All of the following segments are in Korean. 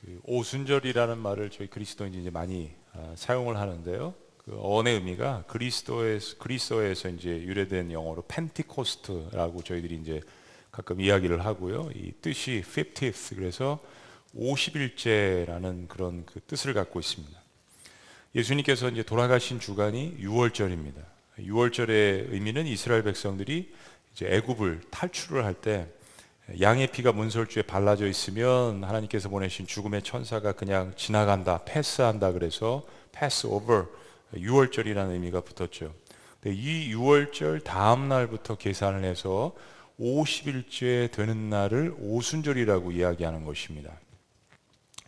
그 오순절이라는 말을 저희 그리스도인들이 이제 많이 아, 사용을 하는데요. 그 어원의 의미가 그리스도에서 그리스도에서 이제 유래된 영어로 펜티코스트라고 저희들이 이제 가끔 이야기를 하고요. 이 뜻이 50th 그래서 50일째라는 그런 그 뜻을 갖고 있습니다. 예수님께서 이제 돌아가신 주간이 6월절입니다. 6월절의 의미는 이스라엘 백성들이 이제 애굽을 탈출을 할 때 양의 피가 문설주에 발라져 있으면 하나님께서 보내신 죽음의 천사가 그냥 지나간다, 패스한다 그래서 Passover 유월절이라는 의미가 붙었죠. 이 유월절 다음 날부터 계산을 해서 50일째 되는 날을 오순절이라고 이야기하는 것입니다.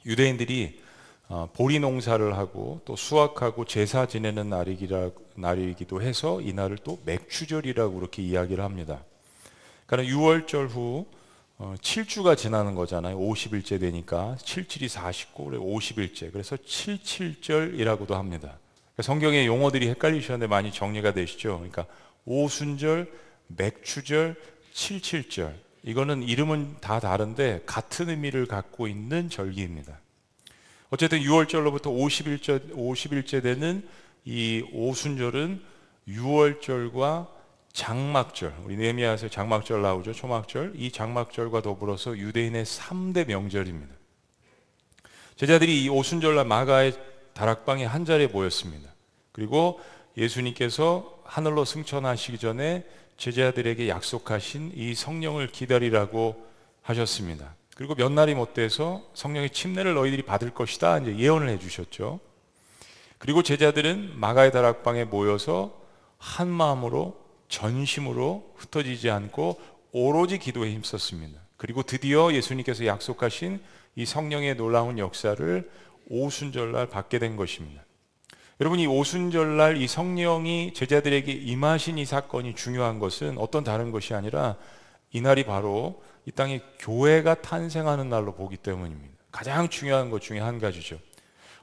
유대인들이 어, 보리 농사를 하고 또 수확하고 제사 지내는 날이기라, 날이기도 해서 이 날을 또 맥추절이라고 그렇게 이야기를 합니다. 그러니까 6월절 후 7주가 어, 지나는 거잖아요. 50일째 되니까 77이 49, 그래 50일째. 그래서 77절이라고도 합니다. 그러니까 성경의 용어들이 헷갈리셨는데 많이 정리가 되시죠. 그러니까 오순절, 맥추절, 77절. 이거는 이름은 다 다른데 같은 의미를 갖고 있는 절기입니다. 어쨌든 6월절로부터 50일째, 50일째 되는 이 오순절은 6월절과 장막절, 우리 네미야에서 장막절 나오죠. 초막절. 이 장막절과 더불어서 유대인의 3대 명절입니다. 제자들이 이 오순절날 마가의 다락방에 한 자리에 모였습니다. 그리고 예수님께서 하늘로 승천하시기 전에 제자들에게 약속하신 이 성령을 기다리라고 하셨습니다. 그리고 몇 날이 못 돼서 성령의 침례를 너희들이 받을 것이다 이제 예언을 해 주셨죠. 그리고 제자들은 마가의 다락방에 모여서 한 마음으로 전심으로 흩어지지 않고 오로지 기도에 힘썼습니다. 그리고 드디어 예수님께서 약속하신 이 성령의 놀라운 역사를 오순절날 받게 된 것입니다. 여러분 이 오순절날 이 성령이 제자들에게 임하신 이 사건이 중요한 것은 어떤 다른 것이 아니라 이날이 바로 이 땅에 교회가 탄생하는 날로 보기 때문입니다. 가장 중요한 것 중에 한 가지죠.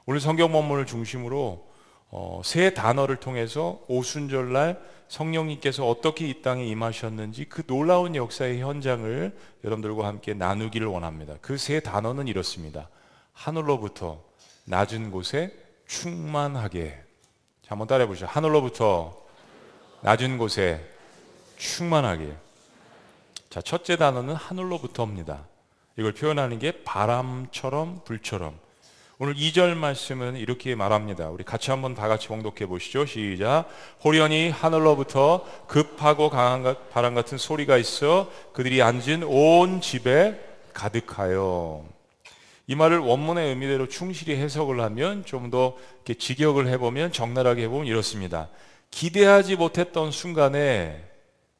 오늘 성경 본문을 중심으로 어, 세 단어를 통해서 오순절날 성령님께서 어떻게 이 땅에 임하셨는지 그 놀라운 역사의 현장을 여러분들과 함께 나누기를 원합니다. 그 세 단어는 이렇습니다. 하늘로부터 낮은 곳에 충만하게. 자, 한번 따라해 보시죠. 하늘로부터 낮은 곳에 충만하게. 자, 첫째 단어는 하늘로부터입니다. 이걸 표현하는 게 바람처럼 불처럼. 오늘 2절 말씀은 이렇게 말합니다. 우리 같이 한번 다 같이 봉독해 보시죠. 시작. 호련히 하늘로부터 급하고 강한 바람 같은 소리가 있어 그들이 앉은 온 집에 가득하여. 이 말을 원문의 의미대로 충실히 해석을 하면 좀 더 직역을 해보면 적나라하게 해보면 이렇습니다. 기대하지 못했던 순간에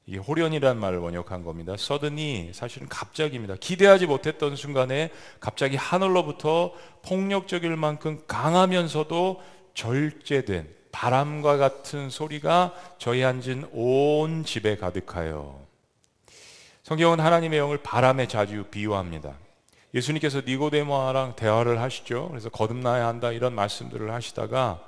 이 호련이라는 말을 번역한 겁니다. 서든이 사실은 갑자기입니다. 기대하지 못했던 순간에 갑자기 하늘로부터 폭력적일 만큼 강하면서도 절제된 바람과 같은 소리가 저희 앉은 온 집에 가득하여. 성경은 하나님의 영을 바람에 자주 비유합니다. 예수님께서 니고데모랑 대화를 하시죠. 그래서 거듭나야 한다 이런 말씀들을 하시다가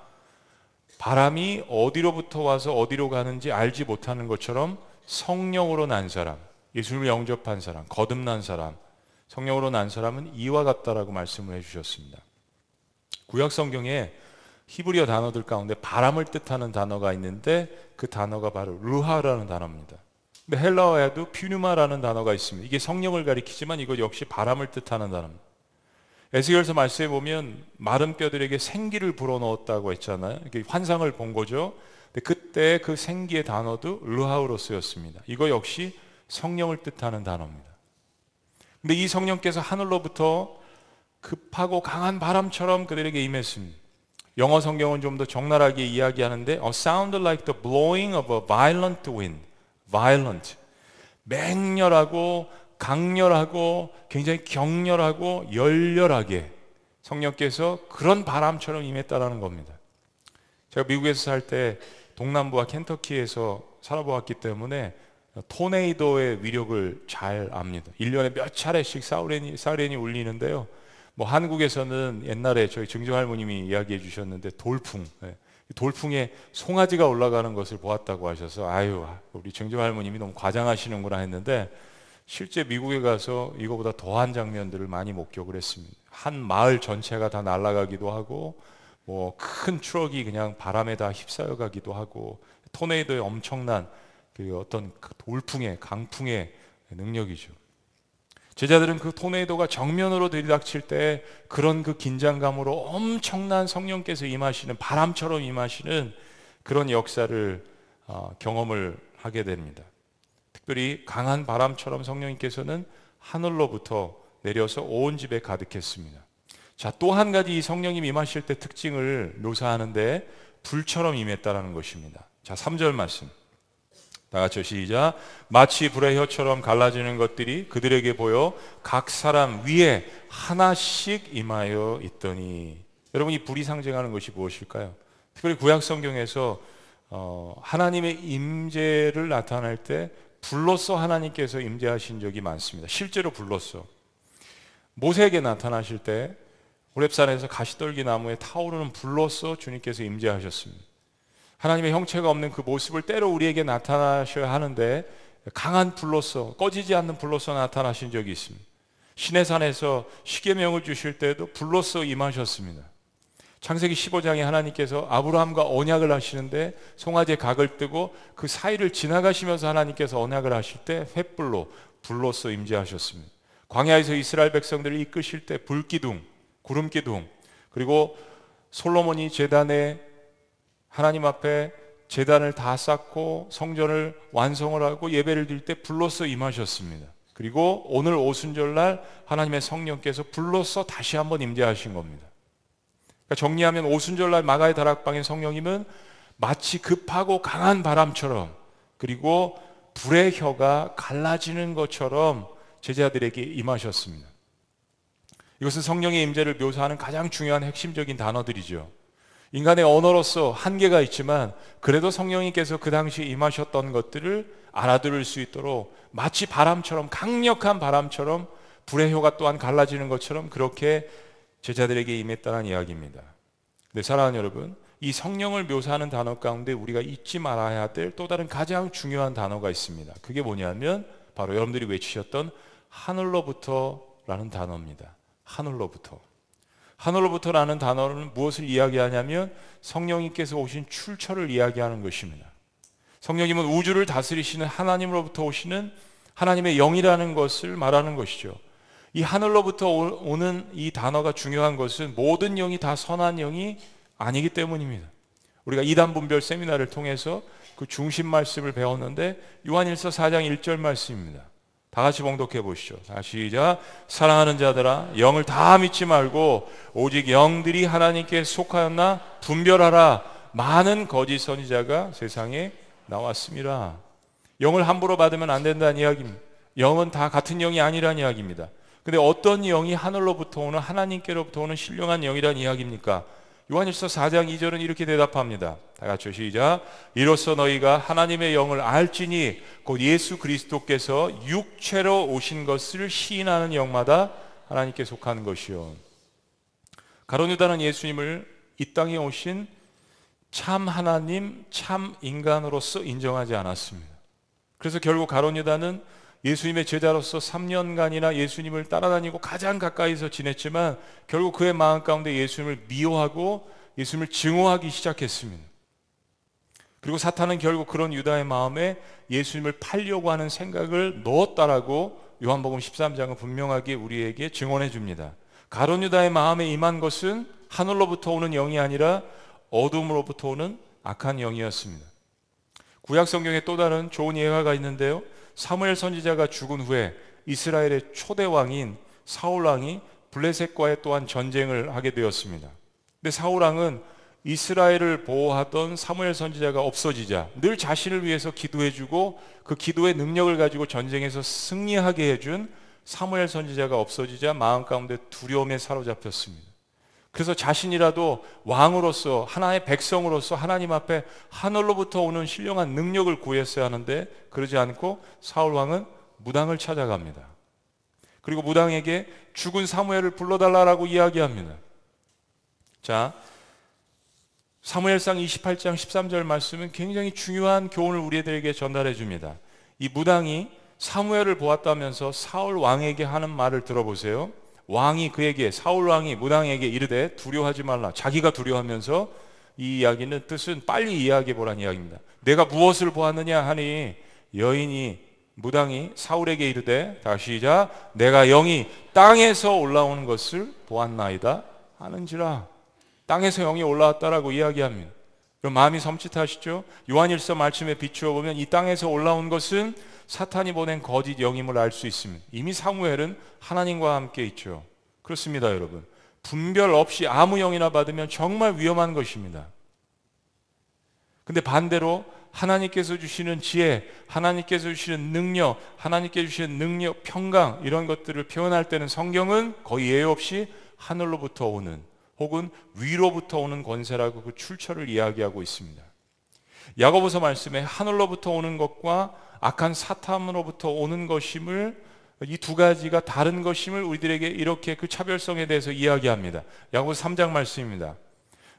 바람이 어디로부터 와서 어디로 가는지 알지 못하는 것처럼 성령으로 난 사람, 예수님을 영접한 사람, 거듭난 사람, 성령으로 난 사람은 이와 같다라고 말씀을 해주셨습니다. 구약 성경에 히브리어 단어들 가운데 바람을 뜻하는 단어가 있는데 그 단어가 바로 루하라는 단어입니다. 근데 헬라어에도 퓨뉴마라는 단어가 있습니다. 이게 성령을 가리키지만 이것 역시 바람을 뜻하는 단어입니다. 에스겔서 말씀에 보면 마른 뼈들에게 생기를 불어넣었다고 했잖아요. 환상을 본 거죠. 근데 그때 그 생기의 단어도 르하우로 쓰였습니다. 이거 역시 성령을 뜻하는 단어입니다. 근데 이 성령께서 하늘로부터 급하고 강한 바람처럼 그들에게 임했습니다. 영어 성경은 좀 더 적나라하게 이야기하는데 a sound like the blowing of a violent wind. violent. 맹렬하고 강렬하고 굉장히 격렬하고 열렬하게 성령께서 그런 바람처럼 임했다라는 겁니다. 제가 미국에서 살 때 동남부와 켄터키에서 살아보았기 때문에 토네이도의 위력을 잘 압니다. 1년에 몇 차례씩 사이렌이, 사이렌이 울리는데요. 뭐 한국에서는 옛날에 저희 증조 할머님이 이야기해 주셨는데 돌풍, 네. 돌풍에 송아지가 올라가는 것을 보았다고 하셔서 아유 우리 증조 할머님이 너무 과장하시는구나 했는데 실제 미국에 가서 이거보다 더한 장면들을 많이 목격을 했습니다. 한 마을 전체가 다 날아가기도 하고 뭐 큰 트럭이 그냥 바람에 다 휩싸여 가기도 하고 토네이도의 엄청난 그 어떤 그 돌풍의 강풍의 능력이죠. 제자들은 그 토네이도가 정면으로 들이닥칠 때 그런 그 긴장감으로 엄청난 성령께서 임하시는 바람처럼 임하시는 그런 역사를 어, 경험을 하게 됩니다. 특별히 강한 바람처럼 성령님께서는 하늘로부터 내려서 온 집에 가득했습니다. 자, 또 한 가지 이 성령님 임하실 때 특징을 묘사하는데 불처럼 임했다라는 것입니다. 자, 3절 말씀. 다 같이 시작. 마치 불의 혀처럼 갈라지는 것들이 그들에게 보여 각 사람 위에 하나씩 임하여 있더니 여러분 이 불이 상징하는 것이 무엇일까요? 특별히 구약 성경에서 어, 하나님의 임재를 나타낼 때 불로써 하나님께서 임재하신 적이 많습니다. 실제로 불로써 모세에게 나타나실 때 오랩산에서 가시떨기 나무에 타오르는 불로써 주님께서 임재하셨습니다. 하나님의 형체가 없는 그 모습을 때로 우리에게 나타나셔야 하는데 강한 불로서 꺼지지 않는 불로서 나타나신 적이 있습니다. 신의 산에서 시계명을 주실 때도 불로서 임하셨습니다. 창세기 15장에 하나님께서 아브라함과 언약을 하시는데 송아지 각을 뜨고 그 사이를 지나가시면서 하나님께서 언약을 하실 때 횃불로 불로서 임재하셨습니다. 광야에서 이스라엘 백성들을 이끄실 때 불기둥, 구름 기둥, 그리고 솔로몬이 제단에 하나님 앞에 재단을 다 쌓고 성전을 완성을 하고 예배를 드릴 때 불로서 임하셨습니다. 그리고 오늘 오순절날 하나님의 성령께서 불로서 다시 한번 임재하신 겁니다. 그러니까 정리하면 오순절날 마가의 다락방의 성령님은 마치 급하고 강한 바람처럼 그리고 불의 혀가 갈라지는 것처럼 제자들에게 임하셨습니다. 이것은 성령의 임재를 묘사하는 가장 중요한 핵심적인 단어들이죠. 인간의 언어로서 한계가 있지만 그래도 성령님께서 그 당시 임하셨던 것들을 알아들을 수 있도록 마치 바람처럼 강력한 바람처럼 불의 효가 또한 갈라지는 것처럼 그렇게 제자들에게 임했다는 이야기입니다. 네, 사랑하는 여러분, 이 성령을 묘사하는 단어 가운데 우리가 잊지 말아야 될 또 다른 가장 중요한 단어가 있습니다. 그게 뭐냐면 바로 여러분들이 외치셨던 하늘로부터라는 단어입니다. 하늘로부터. 하늘로부터라는 단어는 무엇을 이야기하냐면 성령님께서 오신 출처를 이야기하는 것입니다. 성령님은 우주를 다스리시는 하나님으로부터 오시는 하나님의 영이라는 것을 말하는 것이죠. 이 하늘로부터 오는 이 단어가 중요한 것은 모든 영이 다 선한 영이 아니기 때문입니다. 우리가 이단 분별 세미나를 통해서 그 중심 말씀을 배웠는데 요한일서 4장 1절 말씀입니다. 다 같이 봉독해 보시죠. 시작. 사랑하는 자들아, 영을 다 믿지 말고 오직 영들이 하나님께 속하였나 분별하라. 많은 거짓 선지자가 세상에 나왔습니다. 영을 함부로 받으면 안 된다는 이야기입니다. 영은 다 같은 영이 아니라는 이야기입니다. 근데 어떤 영이 하늘로부터 오는 하나님께로부터 오는 신령한 영이라는 이야기입니까? 요한일서 4장 2절은 이렇게 대답합니다. 다 같이 시작. 이로써 너희가 하나님의 영을 알지니 곧 예수 그리스도께서 육체로 오신 것을 시인하는 영마다 하나님께 속하는 것이요. 가론유다는 예수님을 이 땅에 오신 참 하나님, 참 인간으로서 인정하지 않았습니다. 그래서 결국 가론유다는 예수님의 제자로서 3년간이나 예수님을 따라다니고 가장 가까이서 지냈지만 결국 그의 마음 가운데 예수님을 미워하고 예수님을 증오하기 시작했습니다. 그리고 사탄은 결국 그런 유다의 마음에 예수님을 팔려고 하는 생각을 넣었다라고 요한복음 13장은 분명하게 우리에게 증언해 줍니다. 가론 유다의 마음에 임한 것은 하늘로부터 오는 영이 아니라 어둠으로부터 오는 악한 영이었습니다. 구약 성경에 또 다른 좋은 예화가 있는데요. 사무엘 선지자가 죽은 후에 이스라엘의 초대 왕인 사울 왕이 블레셋과의 또한 전쟁을 하게 되었습니다. 근데 사울 왕은 이스라엘을 보호하던 사무엘 선지자가 없어지자 늘 자신을 위해서 기도해주고 그 기도의 능력을 가지고 전쟁에서 승리하게 해준 사무엘 선지자가 없어지자 마음 가운데 두려움에 사로잡혔습니다. 그래서 자신이라도 왕으로서 하나의 백성으로서 하나님 앞에 하늘로부터 오는 신령한 능력을 구했어야 하는데 그러지 않고 사울 왕은 무당을 찾아갑니다. 그리고 무당에게 죽은 사무엘을 불러달라고 이야기합니다. 자, 사무엘상 28장 13절 말씀은 굉장히 중요한 교훈을 우리들에게 전달해 줍니다. 이 무당이 사무엘을 보았다면서 사울 왕에게 하는 말을 들어보세요. 왕이 그에게 사울 왕이 무당에게 이르되 두려워하지 말라. 자기가 두려워하면서 이 이야기는 뜻은 빨리 이야기해 보라는 이야기입니다. 내가 무엇을 보았느냐 하니 여인이 무당이 사울에게 이르되 다시 시작 내가 영이 땅에서 올라오는 것을 보았나이다 하는지라 땅에서 영이 올라왔다라고 이야기합니다. 그럼 마음이 섬찟하시죠? 요한일서 말씀에 비추어 보면 이 땅에서 올라온 것은 사탄이 보낸 거짓 영임을 알 수 있습니다. 이미 사무엘은 하나님과 함께 있죠. 그렇습니다, 여러분. 분별 없이 아무 영이나 받으면 정말 위험한 것입니다. 근데 반대로 하나님께서 주시는 지혜, 하나님께서 주시는 능력, 하나님께서 주시는 능력, 평강 이런 것들을 표현할 때는 성경은 거의 예외 없이 하늘로부터 오는 혹은 위로부터 오는 권세라고 그 출처를 이야기하고 있습니다. 야고보서 말씀에 하늘로부터 오는 것과 악한 사탐으로부터 오는 것임을 이 두 가지가 다른 것임을 우리들에게 이렇게 그 차별성에 대해서 이야기합니다. 야고보서 3장 말씀입니다.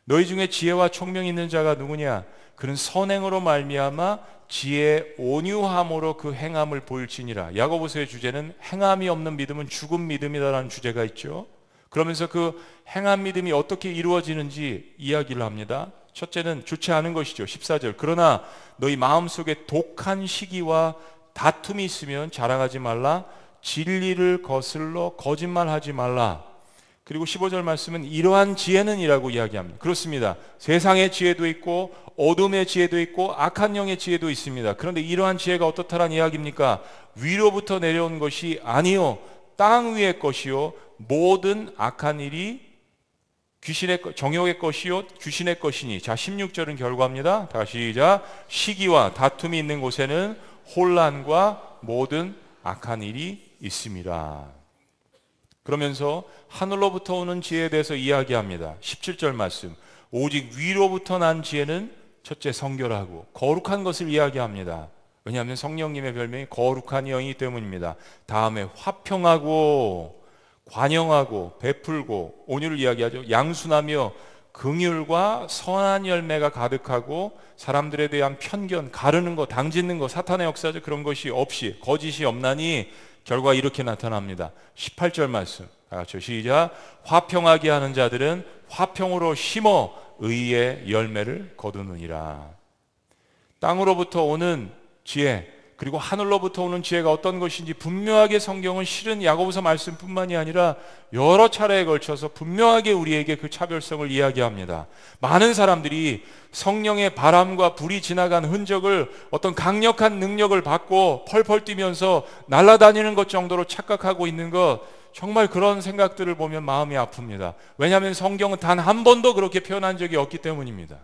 너희 중에 지혜와 총명이 있는 자가 누구냐? 그는 선행으로 말미암아 지혜 온유함으로 그 행함을 보일지니라. 야고보서의 주제는 행함이 없는 믿음은 죽은 믿음이다라는 주제가 있죠. 그러면서 그 행함 믿음이 어떻게 이루어지는지 이야기를 합니다. 첫째는 않은 것이죠. 14절. 그러나 너희 마음속에 독한 시기와 다툼이 있으면 자랑하지 말라. 진리를 거슬러 거짓말하지 말라. 그리고 15절 말씀은 이러한 지혜는 이라고 이야기합니다. 그렇습니다. 세상의 지혜도 있고 어둠의 지혜도 있고 악한 영의 지혜도 있습니다. 그런데 이러한 지혜가 어떻다란 이야기입니까? 위로부터 내려온 것이 아니요 땅 위의 것이요 모든 악한 일이 귀신의 정욕의 것이요 귀신의 것이니 자 16절은 결과입니다. 다시 시작 시기와 다툼이 있는 곳에는 혼란과 모든 악한 일이 있습니다. 그러면서 하늘로부터 오는 지혜에 대해서 이야기합니다. 17절 말씀. 오직 위로부터 난 지혜는 첫째 성결하고 거룩한 것을 이야기합니다. 왜냐하면 성령님의 별명이 거룩한 영이기 때문입니다. 다음에 화평하고 관영하고 베풀고 온유를 이야기하죠. 양순하며 긍휼과 선한 열매가 가득하고 사람들에 대한 편견, 가르는 거, 당짓는 거, 사탄의 역사죠. 그런 것이 없이 거짓이 없나니 결과 이렇게 나타납니다. 18절 말씀. 다 같이 시작. 화평하게 하는 자들은 화평으로 심어 의의 열매를 거두느니라. 땅으로부터 오는 지혜, 그리고 하늘로부터 오는 지혜가 어떤 것인지 분명하게 성경은 실은 야고보서 말씀뿐만이 아니라 여러 차례에 걸쳐서 분명하게 우리에게 그 차별성을 이야기합니다. 많은 사람들이 성령의 바람과 불이 지나간 흔적을 어떤 강력한 능력을 받고 펄펄 뛰면서 날아다니는 것 정도로 착각하고 있는 것 정말 그런 생각들을 보면 마음이 아픕니다. 왜냐하면 성경은 단 한 번도 그렇게 표현한 적이 없기 때문입니다.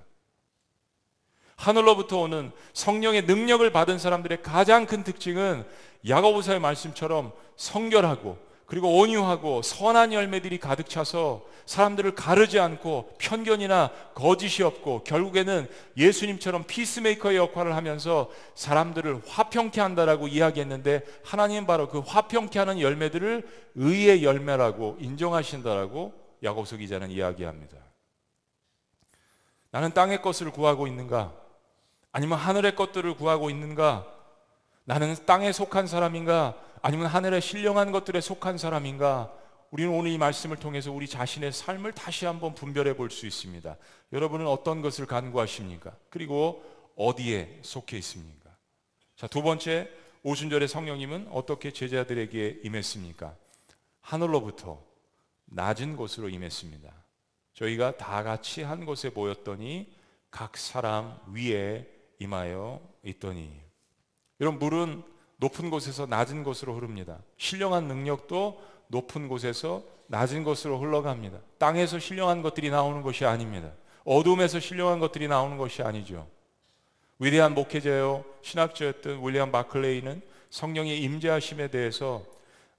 하늘로부터 오는 성령의 능력을 받은 사람들의 가장 큰 특징은 야고보서의 말씀처럼 성결하고 그리고 온유하고 선한 열매들이 가득 차서 사람들을 가르지 않고 편견이나 거짓이 없고 결국에는 예수님처럼 피스메이커의 역할을 하면서 사람들을 화평케 한다라고 이야기했는데 하나님 바로 그 화평케 하는 열매들을 의의 열매라고 인정하신다라고 야고보서 기자는 이야기합니다. 나는 땅의 것을 구하고 있는가? 아니면 하늘의 것들을 구하고 있는가? 나는 땅에 속한 사람인가? 아니면 하늘의 신령한 것들에 속한 사람인가? 우리는 오늘 이 말씀을 통해서 우리 자신의 삶을 다시 한번 분별해 볼 수 있습니다. 여러분은 어떤 것을 간구하십니까? 그리고 어디에 속해 있습니까? 자, 두 번째, 오순절의 성령님은 어떻게 제자들에게 임했습니까? 하늘로부터 낮은 곳으로 임했습니다. 저희가 다 같이 한 곳에 모였더니 각 사람 위에 임하여 있더니 이런 물은 높은 곳에서 낮은 곳으로 흐릅니다. 신령한 능력도 높은 곳에서 낮은 곳으로 흘러갑니다. 땅에서 신령한 것들이 나오는 것이 아닙니다. 어둠에서 신령한 것들이 나오는 것이 아니죠. 위대한 목회자요 신학자였던 윌리엄 마클레이는 성령의 임재하심에 대해서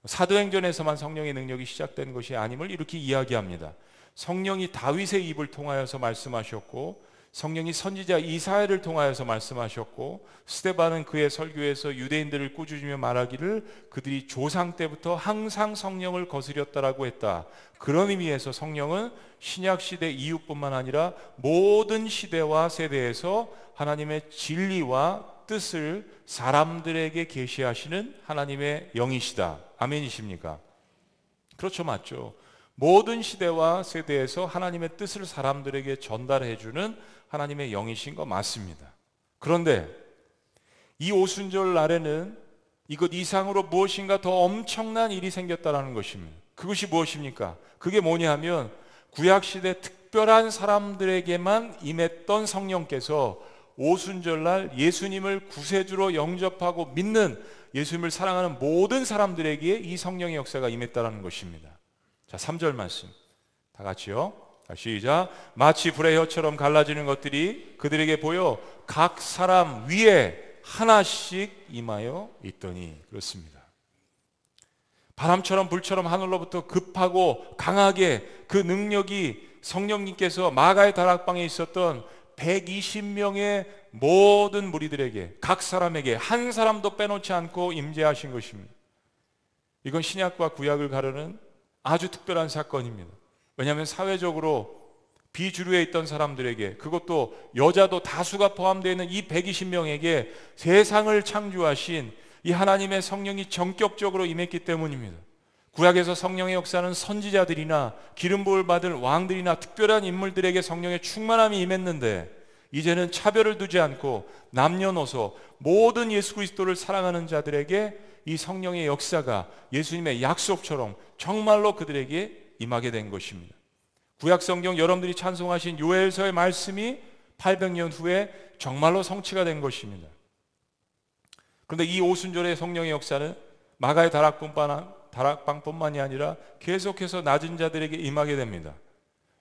사도행전에서만 성령의 능력이 시작된 것이 아님을 이렇게 이야기합니다. 성령이 다윗의 입을 통하여서 말씀하셨고 성령이 선지자 이사야를 통하여서 말씀하셨고 스테반은 그의 설교에서 유대인들을 꾸짖으며 말하기를 그들이 조상 때부터 항상 성령을 거스렸다라고 했다. 그런 의미에서 성령은 신약 시대 이후뿐만 아니라 모든 시대와 세대에서 하나님의 진리와 뜻을 사람들에게 계시하시는 하나님의 영이시다. 아멘이십니까? 그렇죠, 맞죠. 모든 시대와 세대에서 하나님의 뜻을 사람들에게 전달해 주는 하나님의 영이신 거 맞습니다. 그런데 이 오순절 날에는 이것 이상으로 무엇인가 더 엄청난 일이 생겼다라는 것입니다. 그것이 무엇입니까? 그게 뭐냐 하면 구약 시대 특별한 사람들에게만 임했던 성령께서 오순절날 예수님을 구세주로 영접하고 믿는 예수님을 사랑하는 모든 사람들에게 이 성령의 역사가 임했다라는 것입니다. 자, 3절 말씀. 다 같이요. 시작. 마치 불의 혀처럼 갈라지는 것들이 그들에게 보여 각 사람 위에 하나씩 임하여 있더니 그렇습니다. 바람처럼 불처럼 하늘로부터 급하고 강하게 그 능력이 성령님께서 마가의 다락방에 있었던 120명의 모든 무리들에게 각 사람에게 한 사람도 빼놓지 않고 임재하신 것입니다. 이건 신약과 구약을 가르는 아주 특별한 사건입니다. 왜냐하면 사회적으로 비주류에 있던 사람들에게 그것도 여자도 다수가 포함되어 있는 이 120명에게 세상을 창조하신 이 하나님의 성령이 전격적으로 임했기 때문입니다. 구약에서 성령의 역사는 선지자들이나 기름 부을 받을 왕들이나 특별한 인물들에게 성령의 충만함이 임했는데 이제는 차별을 두지 않고 남녀노소 모든 예수 그리스도를 사랑하는 자들에게 이 성령의 역사가 예수님의 약속처럼 정말로 그들에게 임하게 된 것입니다. 구약 성경 여러분들이 찬송하신 요엘서의 말씀이 800년 후에 정말로 성취가 된 것입니다. 그런데 이 오순절의 성령의 역사는 마가의 다락방뿐만이 아니라 계속해서 낮은 자들에게 임하게 됩니다.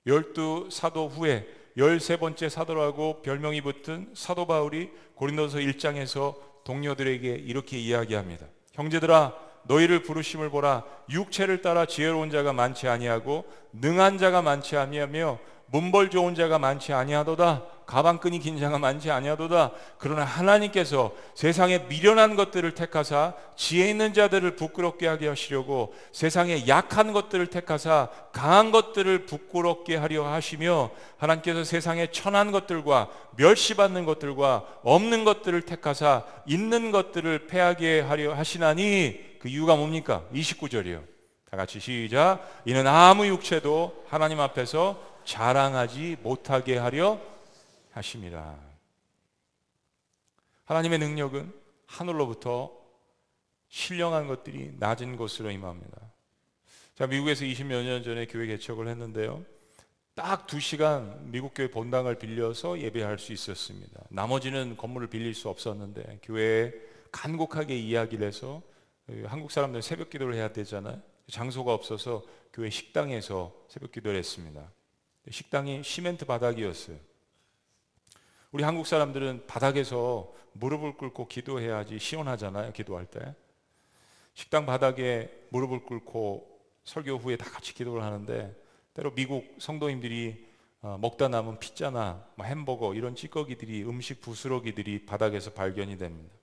열두 사도 후에 열세 번째 사도라고 별명이 붙은 사도 바울이 고린도서 1장에서 동료들에게 이렇게 이야기합니다. 형제들아 너희를 부르심을 보라. 육체를 따라 지혜로운 자가 많지 아니하고 능한 자가 많지 아니하며 문벌 좋은 자가 많지 아니하도다 가방끈이 긴 자가 많지 아니하도다 그러나 하나님께서 세상에 미련한 것들을 택하사 지혜 있는 자들을 부끄럽게 하게 하시려고 세상에 약한 것들을 택하사 강한 것들을 부끄럽게 하려 하시며 하나님께서 세상에 천한 것들과 멸시받는 것들과 없는 것들을 택하사 있는 것들을 패하게 하려 하시나니 그 이유가 뭡니까? 29절이요. 다 같이 시작. 이는 아무 육체도 하나님 앞에서 자랑하지 못하게 하려 하심이라. 하나님의 능력은 하늘로부터 신령한 것들이 낮은 곳으로 임합니다. 자, 미국에서 20몇 년 전에 교회 개척을 했는데요. 딱두 시간 미국 교회 본당을 빌려서 예배할 수 있었습니다. 나머지는 건물을 빌릴 수 없었는데 교회에 간곡하게 이야기를 해서 한국 사람들 새벽 기도를 해야 되잖아요. 장소가 없어서 교회 식당에서 새벽 기도를 했습니다. 식당이 시멘트 바닥이었어요. 우리 한국 사람들은 바닥에서 무릎을 꿇고 기도해야지 시원하잖아요. 기도할 때. 식당 바닥에 무릎을 꿇고 설교 후에 다 같이 기도를 하는데 때로 미국 성도님들이 어, 먹다 남은 피자나 뭐 햄버거 이런 찌꺼기들이 음식 부스러기들이 바닥에서 발견이 됩니다.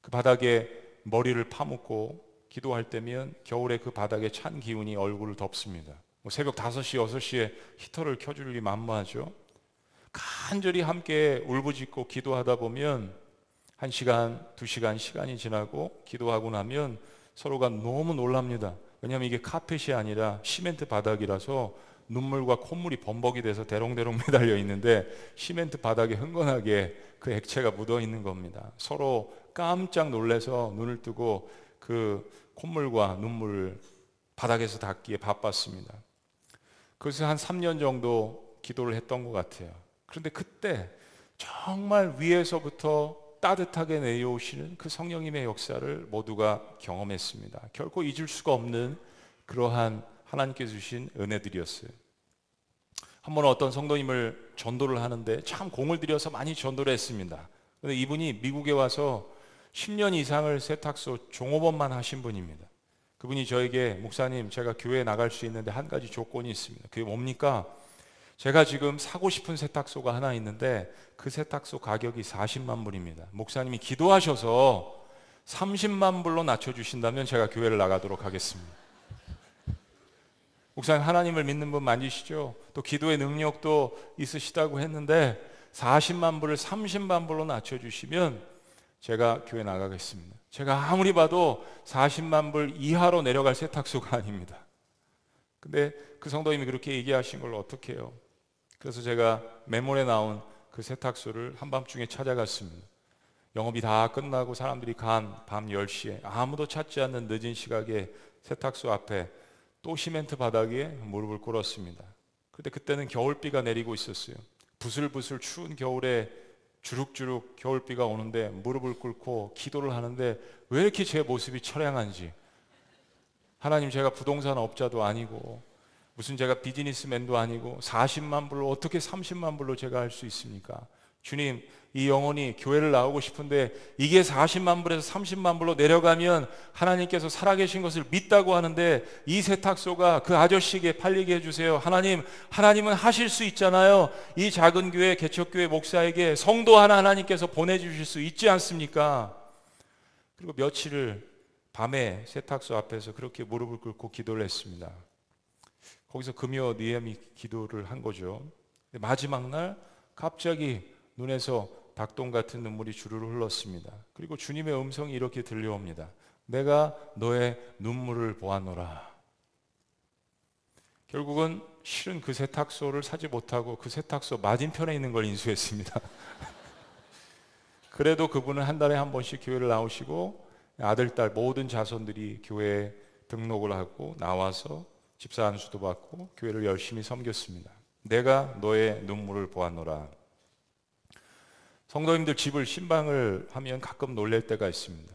그 바닥에 머리를 파묻고 기도할 때면 겨울에 그 바닥에 찬 기운이 얼굴을 덮습니다. 뭐 새벽 5시, 6시에 히터를 켜줄 일이 만무하죠. 간절히 함께 울부짖고 기도하다 보면 1시간, 2시간 시간이 지나고 기도하고 나면 서로가 너무 놀랍니다. 왜냐하면 이게 카펫이 아니라 시멘트 바닥이라서 눈물과 콧물이 범벅이 돼서 대롱대롱 매달려 있는데 시멘트 바닥에 흥건하게 그 액체가 묻어 있는 겁니다. 서로 깜짝 놀래서 눈을 뜨고 그 콧물과 눈물을 바닥에서 닦기에 바빴습니다. 그래서 한 3년 정도 기도를 했던 것 같아요. 그런데 그때 정말 위에서부터 따뜻하게 내려오시는 그 성령님의 역사를 모두가 경험했습니다. 결코 잊을 수가 없는 그러한 하나님께 주신 은혜들이었어요. 한 번은 어떤 성도님을 전도를 하는데 참 공을 들여서 많이 전도를 했습니다. 근데 이분이 미국에 와서 10년 이상을 세탁소 종업원만 하신 분입니다. 그분이 저에게 목사님 제가 교회에 나갈 수 있는데 한 가지 조건이 있습니다. 그게 뭡니까? 제가 지금 사고 싶은 세탁소가 하나 있는데 그 세탁소 가격이 40만 불입니다. 목사님이 기도하셔서 30만 불로 낮춰주신다면 제가 교회를 나가도록 하겠습니다. 목사님 하나님을 믿는 분 맞으시죠? 또 기도의 능력도 있으시다고 했는데 40만 불을 30만 불로 낮춰주시면 제가 교회 나가겠습니다. 제가 아무리 봐도 40만 불 이하로 내려갈 세탁소가 아닙니다. 근데 그 성도님이 그렇게 얘기하신 걸 어떻게 해요? 그래서 제가 메모에 나온 그 세탁소를 한밤중에 찾아갔습니다. 영업이 다 끝나고 사람들이 간 밤 10시에 아무도 찾지 않는 늦은 시각에 세탁소 앞에 또 시멘트 바닥에 무릎을 꿇었습니다. 그때 그때는 겨울비가 내리고 있었어요. 부슬부슬 추운 겨울에 주룩주룩 겨울비가 오는데 무릎을 꿇고 기도를 하는데 왜 이렇게 제 모습이 처량한지 하나님 제가 부동산 업자도 아니고 무슨 제가 비즈니스맨도 아니고 40만 불로 어떻게 30만 불로 제가 할 수 있습니까? 주님, 이 영혼이 교회를 나오고 싶은데 이게 40만 불에서 30만 불로 내려가면 하나님께서 살아계신 것을 믿다고 하는데 이 세탁소가 그 아저씨에게 팔리게 해주세요. 하나님, 하나님은 하실 수 있잖아요. 이 작은 교회, 개척교회 목사에게 성도 하나 하나님께서 보내주실 수 있지 않습니까? 그리고 며칠을 밤에 세탁소 앞에서 그렇게 무릎을 꿇고 기도를 했습니다. 거기서 금요 니엠이 기도를 한 거죠. 마지막 날 갑자기 눈에서 닭똥 같은 눈물이 주르르 흘렀습니다. 그리고 주님의 음성이 이렇게 들려옵니다. 내가 너의 눈물을 보았노라. 결국은 실은 그 세탁소를 사지 못하고 그 세탁소 맞은편에 있는 걸 인수했습니다. 그래도 그분은 한 달에 한 번씩 교회를 나오시고 아들, 딸 모든 자손들이 교회에 등록을 하고 나와서 집사 안수도 받고 교회를 열심히 섬겼습니다. 내가 너의 눈물을 보았노라. 성도님들 집을 신방을 하면 가끔 놀랄 때가 있습니다.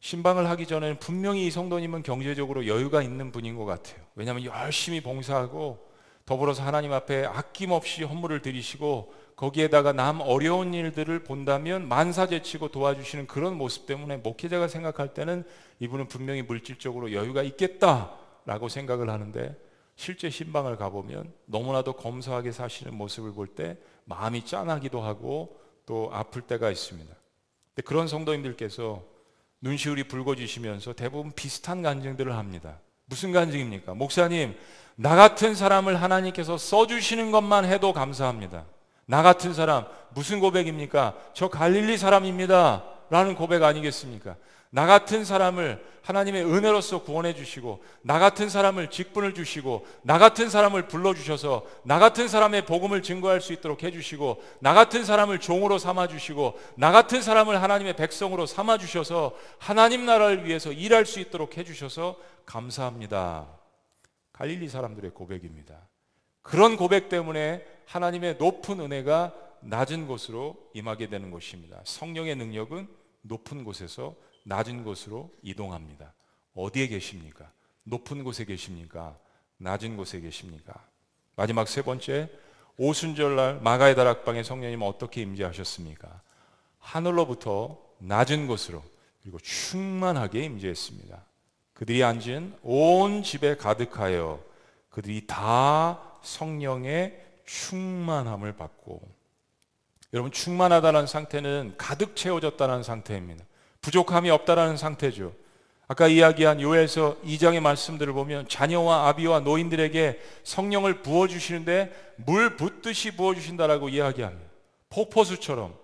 신방을 하기 전에는 분명히 이 성도님은 경제적으로 여유가 있는 분인 것 같아요. 왜냐하면 열심히 봉사하고 더불어서 하나님 앞에 아낌없이 헌물을 드리시고 거기에다가 남 어려운 일들을 본다면 만사제치고 도와주시는 그런 모습 때문에 목회자가 생각할 때는 이분은 분명히 물질적으로 여유가 있겠다. 라고 생각을 하는데 실제 신방을 가보면 너무나도 검소하게 사시는 모습을 볼 때 마음이 짠하기도 하고 또 아플 때가 있습니다. 그런 성도님들께서 눈시울이 붉어지시면서 대부분 비슷한 간증들을 합니다. 무슨 간증입니까? 목사님, 나 같은 사람을 하나님께서 써주시는 것만 해도 감사합니다. 나 같은 사람, 무슨 고백입니까? 저 갈릴리 사람입니다. 라는 고백 아니겠습니까? 나 같은 사람을 하나님의 은혜로서 구원해 주시고 나 같은 사람을 직분을 주시고 나 같은 사람을 불러 주셔서 나 같은 사람의 복음을 증거할 수 있도록 해 주시고 나 같은 사람을 종으로 삼아 주시고 나 같은 사람을 하나님의 백성으로 삼아 주셔서 하나님 나라를 위해서 일할 수 있도록 해 주셔서 감사합니다. 갈릴리 사람들의 고백입니다. 그런 고백 때문에 하나님의 높은 은혜가 낮은 곳으로 임하게 되는 것입니다. 성령의 능력은 높은 곳에서 낮은 곳으로 이동합니다. 어디에 계십니까? 높은 곳에 계십니까? 낮은 곳에 계십니까? 마지막 세 번째, 오순절날 마가의 다락방에 성령님 어떻게 임재하셨습니까? 하늘로부터 낮은 곳으로 그리고 충만하게 임재했습니다. 그들이 앉은 온 집에 가득하여 그들이 다 성령의 충만함을 받고 여러분 충만하다는 상태는 가득 채워졌다는 상태입니다. 부족함이 없다라는 상태죠. 아까 이야기한 요에서 2장의 말씀들을 보면 자녀와 아비와 노인들에게 성령을 부어 주시는데 물 붓듯이 부어 주신다라고 이야기합니다. 폭포수처럼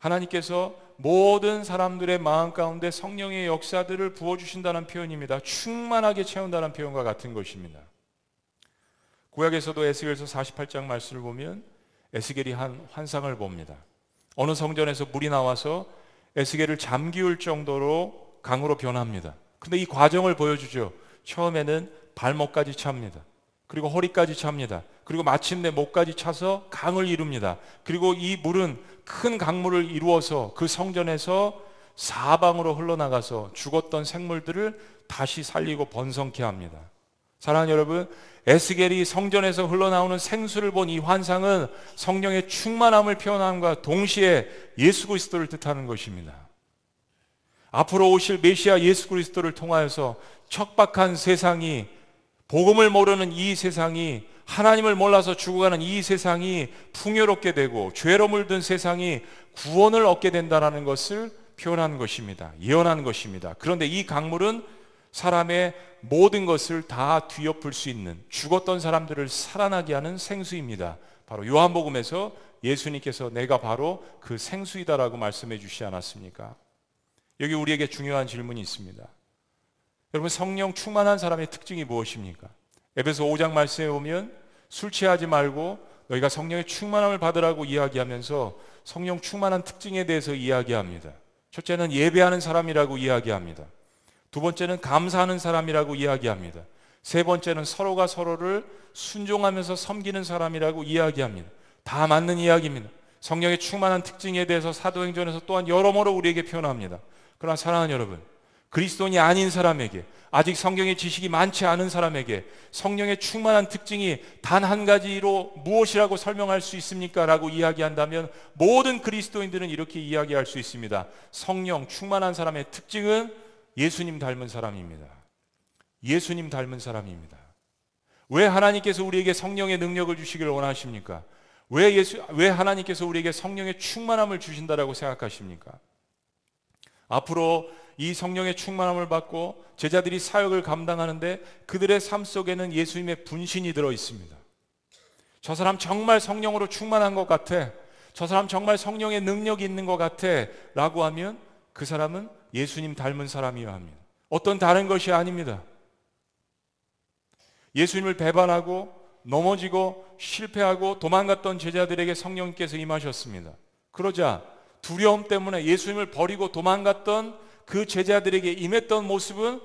하나님께서 모든 사람들의 마음 가운데 성령의 역사들을 부어 주신다는 표현입니다. 충만하게 채운다는 표현과 같은 것입니다. 구약에서도 에스겔서 48장 말씀을 보면 에스겔이 한 환상을 봅니다. 어느 성전에서 물이 나와서 에스겔을 잠기울 정도로 강으로 변합니다. 근데 이 과정을 보여주죠. 처음에는 발목까지 찹니다. 그리고 허리까지 찹니다. 그리고 마침내 목까지 차서 강을 이룹니다. 그리고 이 물은 큰 강물을 이루어서 그 성전에서 사방으로 흘러나가서 죽었던 생물들을 다시 살리고 번성케 합니다. 사랑하는 여러분, 에스겔이 성전에서 흘러나오는 생수를 본 이 환상은 성령의 충만함을 표현함과 동시에 예수 그리스도를 뜻하는 것입니다. 앞으로 오실 메시아 예수 그리스도를 통하여서 척박한 세상이 복음을 모르는 이 세상이 하나님을 몰라서 죽어가는 이 세상이 풍요롭게 되고 죄로 물든 세상이 구원을 얻게 된다는 것을 표현한 것입니다. 예언한 것입니다. 그런데 이 강물은 사람의 모든 것을 다 뒤엎을 수 있는 죽었던 사람들을 살아나게 하는 생수입니다. 바로 요한복음에서 예수님께서 내가 바로 그 생수이다라고 말씀해 주시지 않았습니까? 여기 우리에게 중요한 질문이 있습니다. 여러분 성령 충만한 사람의 특징이 무엇입니까? 에베소 5장 말씀에 보면 술 취하지 말고 너희가 성령의 충만함을 받으라고 이야기하면서 성령 충만한 특징에 대해서 이야기합니다. 첫째는 예배하는 사람이라고 이야기합니다. 두 번째는 감사하는 사람이라고 이야기합니다. 세 번째는 서로가 서로를 순종하면서 섬기는 사람이라고 이야기합니다. 다 맞는 이야기입니다. 성령의 충만한 특징에 대해서 사도행전에서 또한 여러모로 우리에게 표현합니다. 그러나 사랑하는 여러분, 그리스도인이 아닌 사람에게 아직 성경의 지식이 많지 않은 사람에게 성령의 충만한 특징이 단 한 가지로 무엇이라고 설명할 수 있습니까? 라고 이야기한다면 모든 그리스도인들은 이렇게 이야기할 수 있습니다. 성령 충만한 사람의 특징은 예수님 닮은 사람입니다. 예수님 닮은 사람입니다. 왜 하나님께서 우리에게 성령의 능력을 주시기를 원하십니까? 왜 예수 왜 하나님께서 우리에게 성령의 충만함을 주신다라고 생각하십니까? 앞으로 이 성령의 충만함을 받고 제자들이 사역을 감당하는데 그들의 삶 속에는 예수님의 분신이 들어 있습니다. 저 사람 정말 성령으로 충만한 것 같아. 저 사람 정말 성령의 능력이 있는 것 같아. 라고 하면 그 사람은 예수님 닮은 사람이어야 합니다. 어떤 다른 것이 아닙니다. 예수님을 배반하고 넘어지고 실패하고 도망갔던 제자들에게 성령께서 임하셨습니다. 그러자 두려움 때문에 예수님을 버리고 도망갔던 그 제자들에게 임했던 모습은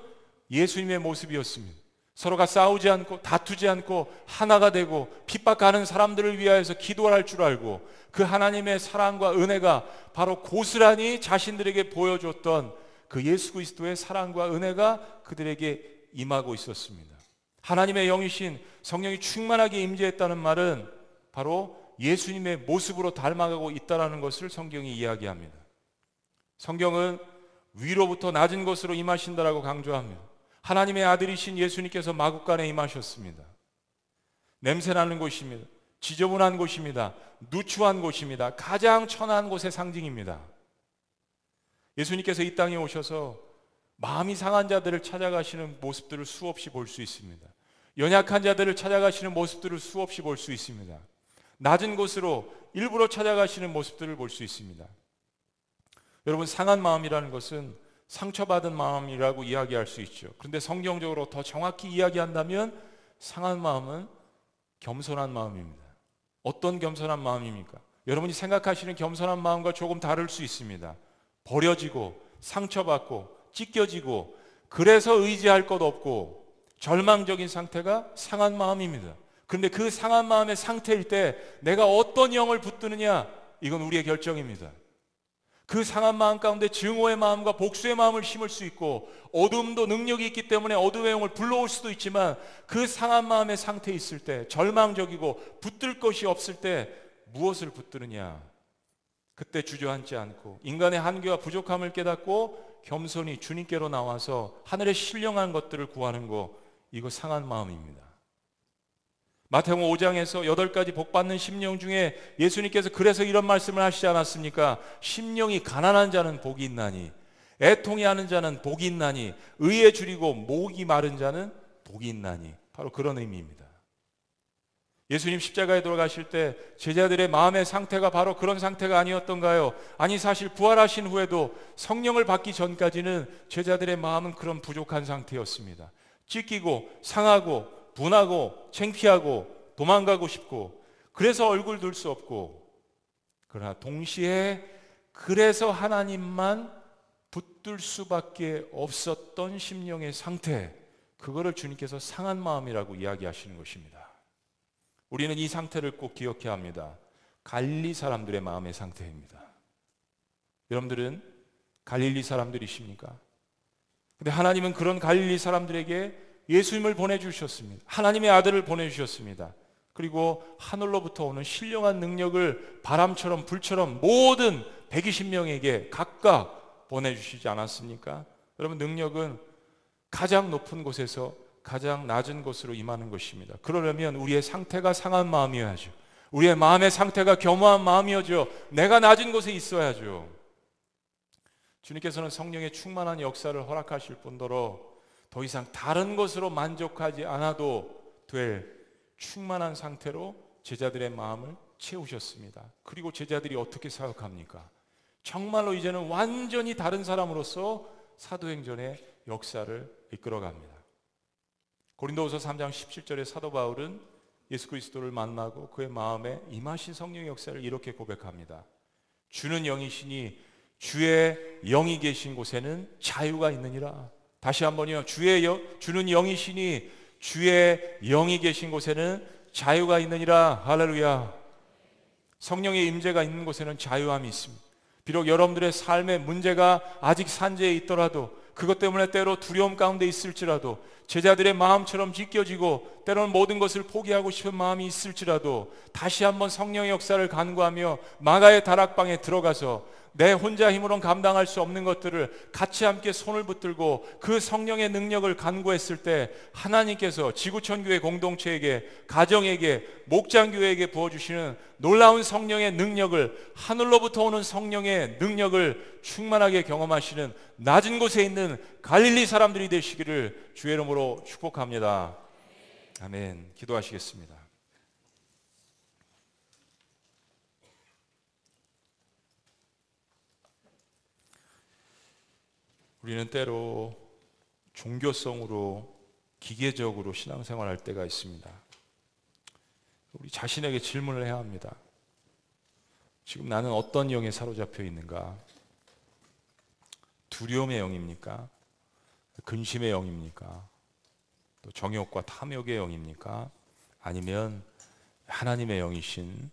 예수님의 모습이었습니다. 서로가 싸우지 않고 다투지 않고 하나가 되고 핍박하는 사람들을 위하여서 기도할 줄 알고 그 하나님의 사랑과 은혜가 바로 고스란히 자신들에게 보여줬던 그 예수 그리스도의 사랑과 은혜가 그들에게 임하고 있었습니다. 하나님의 영이신 성령이 충만하게 임재했다는 말은 바로 예수님의 모습으로 닮아가고 있다라는 것을 성경이 이야기합니다. 성경은 위로부터 낮은 곳으로 임하신다라고 강조합니다. 하나님의 아들이신 예수님께서 마국간에 임하셨습니다. 냄새나는 곳입니다. 지저분한 곳입니다. 누추한 곳입니다. 가장 천한 곳의 상징입니다. 예수님께서 이 땅에 오셔서 마음이 상한 자들을 찾아가시는 모습들을 수없이 볼 수 있습니다. 연약한 자들을 찾아가시는 모습들을 수없이 볼 수 있습니다. 낮은 곳으로 일부러 찾아가시는 모습들을 볼 수 있습니다. 여러분 상한 마음이라는 것은 상처받은 마음이라고 이야기할 수 있죠. 그런데 성경적으로 더 정확히 이야기한다면 상한 마음은 겸손한 마음입니다. 어떤 겸손한 마음입니까? 여러분이 생각하시는 겸손한 마음과 조금 다를 수 있습니다. 버려지고 상처받고 찢겨지고 그래서 의지할 것 없고 절망적인 상태가 상한 마음입니다. 그런데 그 상한 마음의 상태일 때 내가 어떤 영을 붙드느냐 이건 우리의 결정입니다. 그 상한 마음 가운데 증오의 마음과 복수의 마음을 심을 수 있고 어둠도 능력이 있기 때문에 어둠의 영을 불러올 수도 있지만 그 상한 마음의 상태에 있을 때 절망적이고 붙들 것이 없을 때 무엇을 붙드느냐 그때 주저앉지 않고 인간의 한계와 부족함을 깨닫고 겸손히 주님께로 나와서 하늘의 신령한 것들을 구하는 거 이거 상한 마음입니다. 마태복음 5장에서 여덟 가지 복 받는 심령 중에 예수님께서 그래서 이런 말씀을 하시지 않았습니까? 심령이 가난한 자는 복이 있나니 애통이 하는 자는 복이 있나니 의에 줄이고 목이 마른 자는 복이 있나니 바로 그런 의미입니다. 예수님 십자가에 돌아가실 때 제자들의 마음의 상태가 바로 그런 상태가 아니었던가요? 아니 사실 부활하신 후에도 성령을 받기 전까지는 제자들의 마음은 그런 부족한 상태였습니다. 찢기고 상하고 분하고 창피하고 도망가고 싶고 그래서 얼굴 들수 없고 그러나 동시에 그래서 하나님만 붙들 수밖에 없었던 심령의 상태 그거를 주님께서 상한 마음이라고 이야기하시는 것입니다. 우리는 이 상태를 꼭 기억해야 합니다. 갈릴리 사람들의 마음의 상태입니다. 여러분들은 갈릴리 사람들이십니까? 근데 하나님은 그런 갈릴리 사람들에게 예수님을 보내주셨습니다. 하나님의 아들을 보내주셨습니다. 그리고 하늘로부터 오는 신령한 능력을 바람처럼 불처럼 모든 120명에게 각각 보내주시지 않았습니까? 여러분, 능력은 가장 높은 곳에서 가장 낮은 곳으로 임하는 것입니다. 그러려면 우리의 상태가 상한 마음이어야죠. 우리의 마음의 상태가 겸허한 마음이어죠. 내가 낮은 곳에 있어야죠. 주님께서는 성령의 충만한 역사를 허락하실 뿐더러 더 이상 다른 것으로 만족하지 않아도 될 충만한 상태로 제자들의 마음을 채우셨습니다. 그리고 제자들이 어떻게 사역합니까? 정말로 이제는 완전히 다른 사람으로서 사도행전의 역사를 이끌어갑니다. 고린도후서 3장 17절에 사도 바울은 예수 그리스도를 만나고 그의 마음에 임하신 성령의 역사를 이렇게 고백합니다. 주는 영이시니 주의 영이 계신 곳에는 자유가 있느니라. 다시 한번요. 주의 영, 주는 영이시니 주의 영이 계신 곳에는 자유가 있느니라. 할렐루야. 성령의 임재가 있는 곳에는 자유함이 있습니다. 비록 여러분들의 삶의 문제가 아직 산재에 있더라도 그것 때문에 때로 두려움 가운데 있을지라도 제자들의 마음처럼 지켜지고 때로는 모든 것을 포기하고 싶은 마음이 있을지라도 다시 한번 성령의 역사를 간구하며 마가의 다락방에 들어가서 내 혼자 힘으로는 감당할 수 없는 것들을 같이 함께 손을 붙들고 그 성령의 능력을 간구했을 때 하나님께서 지구촌 교회 공동체에게 가정에게 목장 교회에게 부어 주시는 놀라운 성령의 능력을 하늘로부터 오는 성령의 능력을 충만하게 경험하시는 낮은 곳에 있는 갈릴리 사람들이 되시기를 주의 이름으로 축복합니다. 아멘. 기도하시겠습니다. 우리는 때로 종교성으로 기계적으로 신앙생활 할 때가 있습니다. 우리 자신에게 질문을 해야 합니다. 지금 나는 어떤 영에 사로잡혀 있는가? 두려움의 영입니까? 근심의 영입니까? 또 정욕과 탐욕의 영입니까? 아니면 하나님의 영이신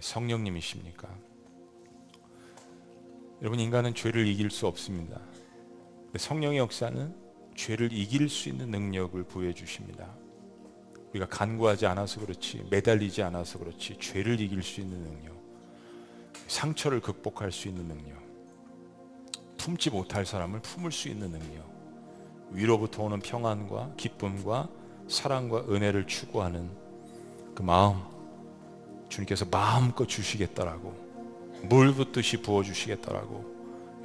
성령님이십니까? 여러분 인간은 죄를 이길 수 없습니다. 성령의 역사는 죄를 이길 수 있는 능력을 부여해 주십니다. 우리가 간구하지 않아서 그렇지, 매달리지 않아서 그렇지, 죄를 이길 수 있는 능력, 상처를 극복할 수 있는 능력, 품지 못할 사람을 품을 수 있는 능력, 위로부터 오는 평안과 기쁨과 사랑과 은혜를 추구하는 그 마음, 주님께서 마음껏 주시겠다라고, 물 붓듯이 부어주시겠다라고,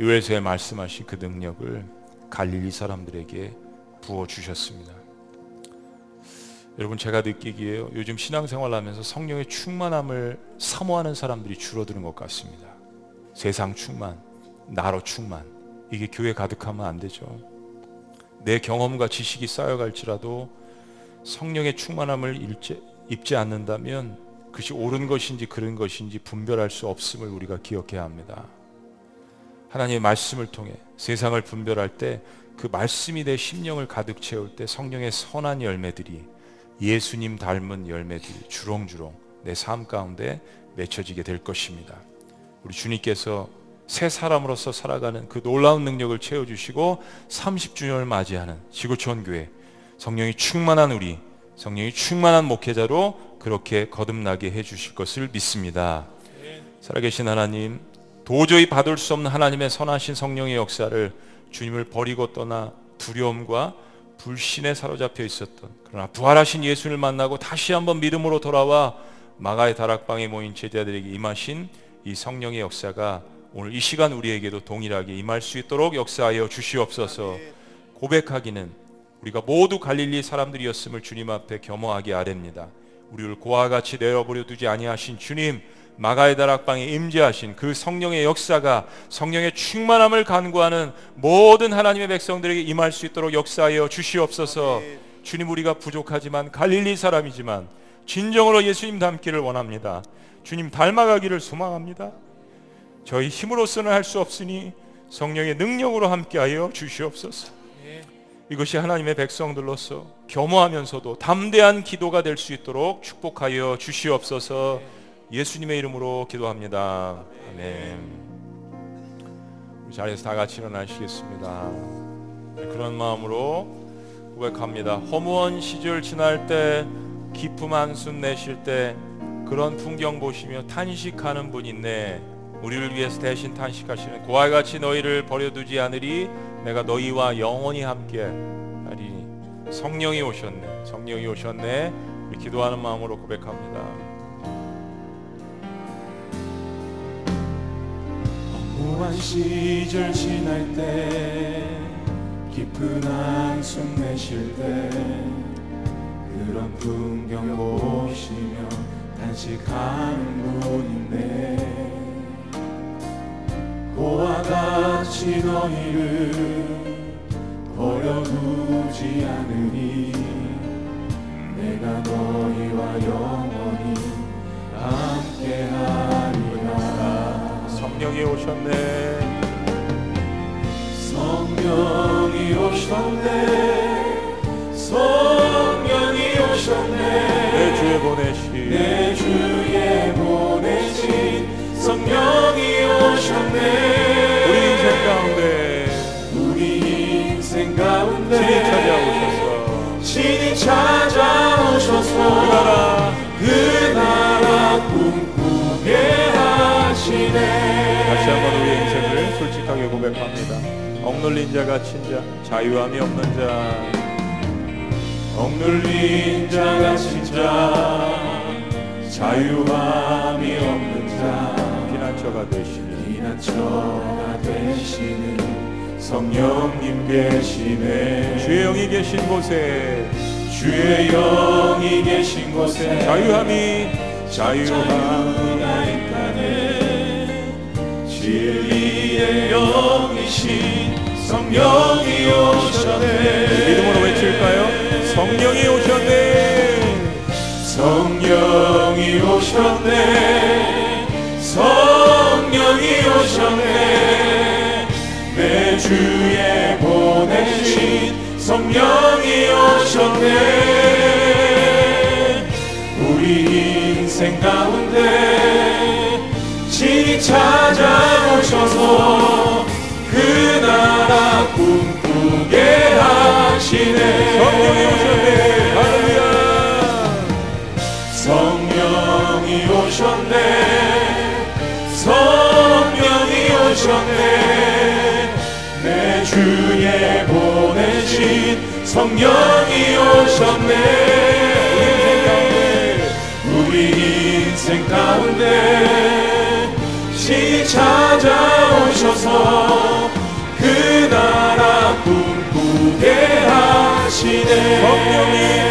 유에서에 말씀하신 그 능력을 갈릴리 사람들에게 부어 주셨습니다. 여러분 제가 느끼기에요. 요즘 신앙생활 하면서 성령의 충만함을 사모하는 사람들이 줄어드는 것 같습니다. 세상 충만, 나로 충만. 이게 교회 가득하면 안 되죠. 내 경험과 지식이 쌓여갈지라도 성령의 충만함을 일제, 입지 않는다면 그것이 옳은 것인지 그른 것인지 분별할 수 없음을 우리가 기억해야 합니다. 하나님의 말씀을 통해 세상을 분별할 때 그 말씀이 내 심령을 가득 채울 때 성령의 선한 열매들이 예수님 닮은 열매들이 주렁주렁 내 삶 가운데 맺혀지게 될 것입니다. 우리 주님께서 새 사람으로서 살아가는 그 놀라운 능력을 채워주시고 30주년을 맞이하는 지구촌 교회 성령이 충만한 우리 성령이 충만한 목회자로 그렇게 거듭나게 해주실 것을 믿습니다. 살아계신 하나님 도저히 받을 수 없는 하나님의 선하신 성령의 역사를 주님을 버리고 떠나 두려움과 불신에 사로잡혀 있었던 그러나 부활하신 예수를 만나고 다시 한번 믿음으로 돌아와 마가의 다락방에 모인 제자들에게 임하신 이 성령의 역사가 오늘 이 시간 우리에게도 동일하게 임할 수 있도록 역사하여 주시옵소서. 고백하기는 우리가 모두 갈릴리 사람들이었음을 주님 앞에 겸허하게 아뢰니다. 우리를 고와 같이 내어버려 두지 아니하신 주님 마가의 다락방에 임재하신 그 성령의 역사가 성령의 충만함을 간구하는 모든 하나님의 백성들에게 임할 수 있도록 역사하여 주시옵소서. 주님 우리가 부족하지만 갈릴리 사람이지만 진정으로 예수님 닮기를 원합니다. 주님 닮아가기를 소망합니다. 저희 힘으로서는 할 수 없으니 성령의 능력으로 함께하여 주시옵소서. 이것이 하나님의 백성들로서 겸허하면서도 담대한 기도가 될 수 있도록 축복하여 주시옵소서. 예수님의 이름으로 기도합니다. 아멘. 우리 자리에서 다 같이 일어나시겠습니다. 그런 마음으로 고백합니다. 허무한 시절 지날 때 기품 한숨 내쉴 때 그런 풍경 보시며 탄식하는 분 있네. 우리를 위해서 대신 탄식하시는 고와 같이 너희를 버려두지 않으리 내가 너희와 영원히 함께 하리니 성령이 오셨네. 성령이 오셨네. 우리 기도하는 마음으로 고백합니다. 공허한 시절 지날 때 깊은 한숨 내쉴 때 그런 풍경 보시며 단식하는 분인데 고와 같이 너희를 버려두지 않으니 내가 너희와 영원히 함께하 성령이 오셨네. 성령이 오셨네. 성령이 오셨네. 내 주에 보내시 내 주에 보내신 성령이 오셨네. 우리 인생 가운데 우리 인생 가운데 신이 찾아오셔서 신이 찾아오셔서 그 나라 그 나라 꿈꾸게 하시네 다시 한번 우리의 인생을 솔직하게 고백합니다. 억눌린 자가 친자 자유함이 없는 자. 억눌린 자가 진짜 자유함이 없는 자. 피난처가 되시는 피난처가 되시는 성령님 계시네. 주의 영이 계신 곳에. 주의 영이 계신 곳에. 자유함이 자유가 있다네 진리의 영이신 성령이 오셨네. 믿음으로 외칠까요? 성령이 오셨네. 성령이 오셨네. 성령이 오셨네. 내 주에 보내신 성령이 오셨네. 우리 인생 가운데 진이 찾아오셔서 그 나라 꿈꾸게 하시네. 성령이 오셨네 할렐루야. 성령이 오셨네. 성령이 오셨네. 내 주에 보내신 성령이 오셨네. 우리 인생 가운데 시 찾아오셔서 그 나라 꿈꾸게 하시네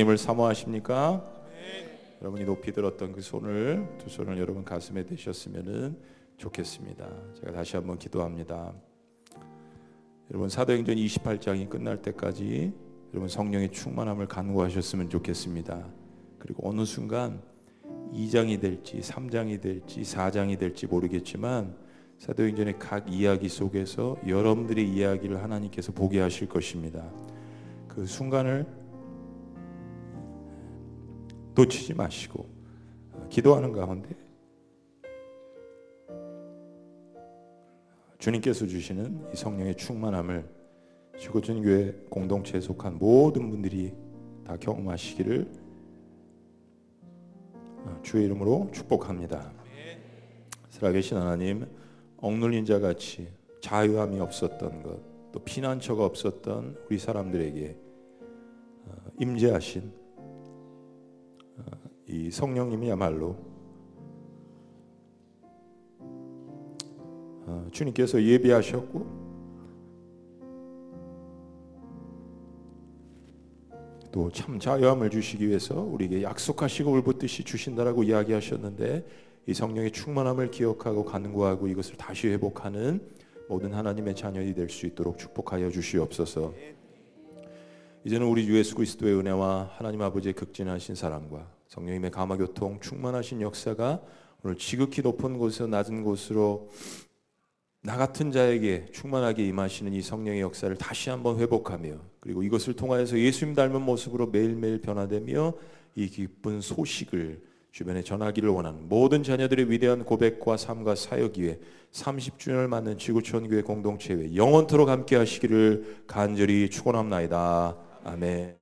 성령님을 사모하십니까? 여러분이 높이 들었던 그 손을 두 손을 여러분 가슴에 대셨으면 좋겠습니다. 제가 다시 한번 기도합니다. 여러분 사도행전 28장이 끝날 때까지 여러분 성령의 충만함을 간구하셨으면 좋겠습니다. 그리고 어느 순간 2장이 될지 3장이 될지 4장이 될지 모르겠지만 사도행전의 각 이야기 속에서 여러분들의 이야기를 하나님께서 보게 하실 것입니다. 그 순간을 놓치지 마시고 기도하는 가운데 주님께서 주시는 이 성령의 충만함을 지구촌 교회 공동체에 속한 모든 분들이 다 경험하시기를 어, 주의 이름으로 축복합니다. 살아계신 하나님, 억눌린 자 같이 자유함이 없었던 것, 또 피난처가 없었던 우리 사람들에게 어, 임재하신 어, 이 성령님이야말로 어, 주님께서 예비하셨고 또 참 자유함을 주시기 위해서 우리에게 약속하시고 울붓듯이 주신다라고 이야기하셨는데 이 성령의 충만함을 기억하고 간구하고 이것을 다시 회복하는 모든 하나님의 자녀이 될 수 있도록 축복하여 주시옵소서. 이제는 우리 주 예수 그리스도의 은혜와 하나님 아버지의 극진하신 사랑과 성령님의 감화 교통 충만하신 역사가 오늘 지극히 높은 곳에서 낮은 곳으로 나 같은 자에게 충만하게 임하시는 이 성령의 역사를 다시 한번 회복하며 그리고 이것을 통하여서 예수님 닮은 모습으로 매일매일 변화되며 이 기쁜 소식을 주변에 전하기를 원하는 모든 자녀들의 위대한 고백과 삶과 사역 위에 30주년을 맞는 지구촌 교회 공동체에 영원토록 함께 하시기를 간절히 축원합나이다. 아멘.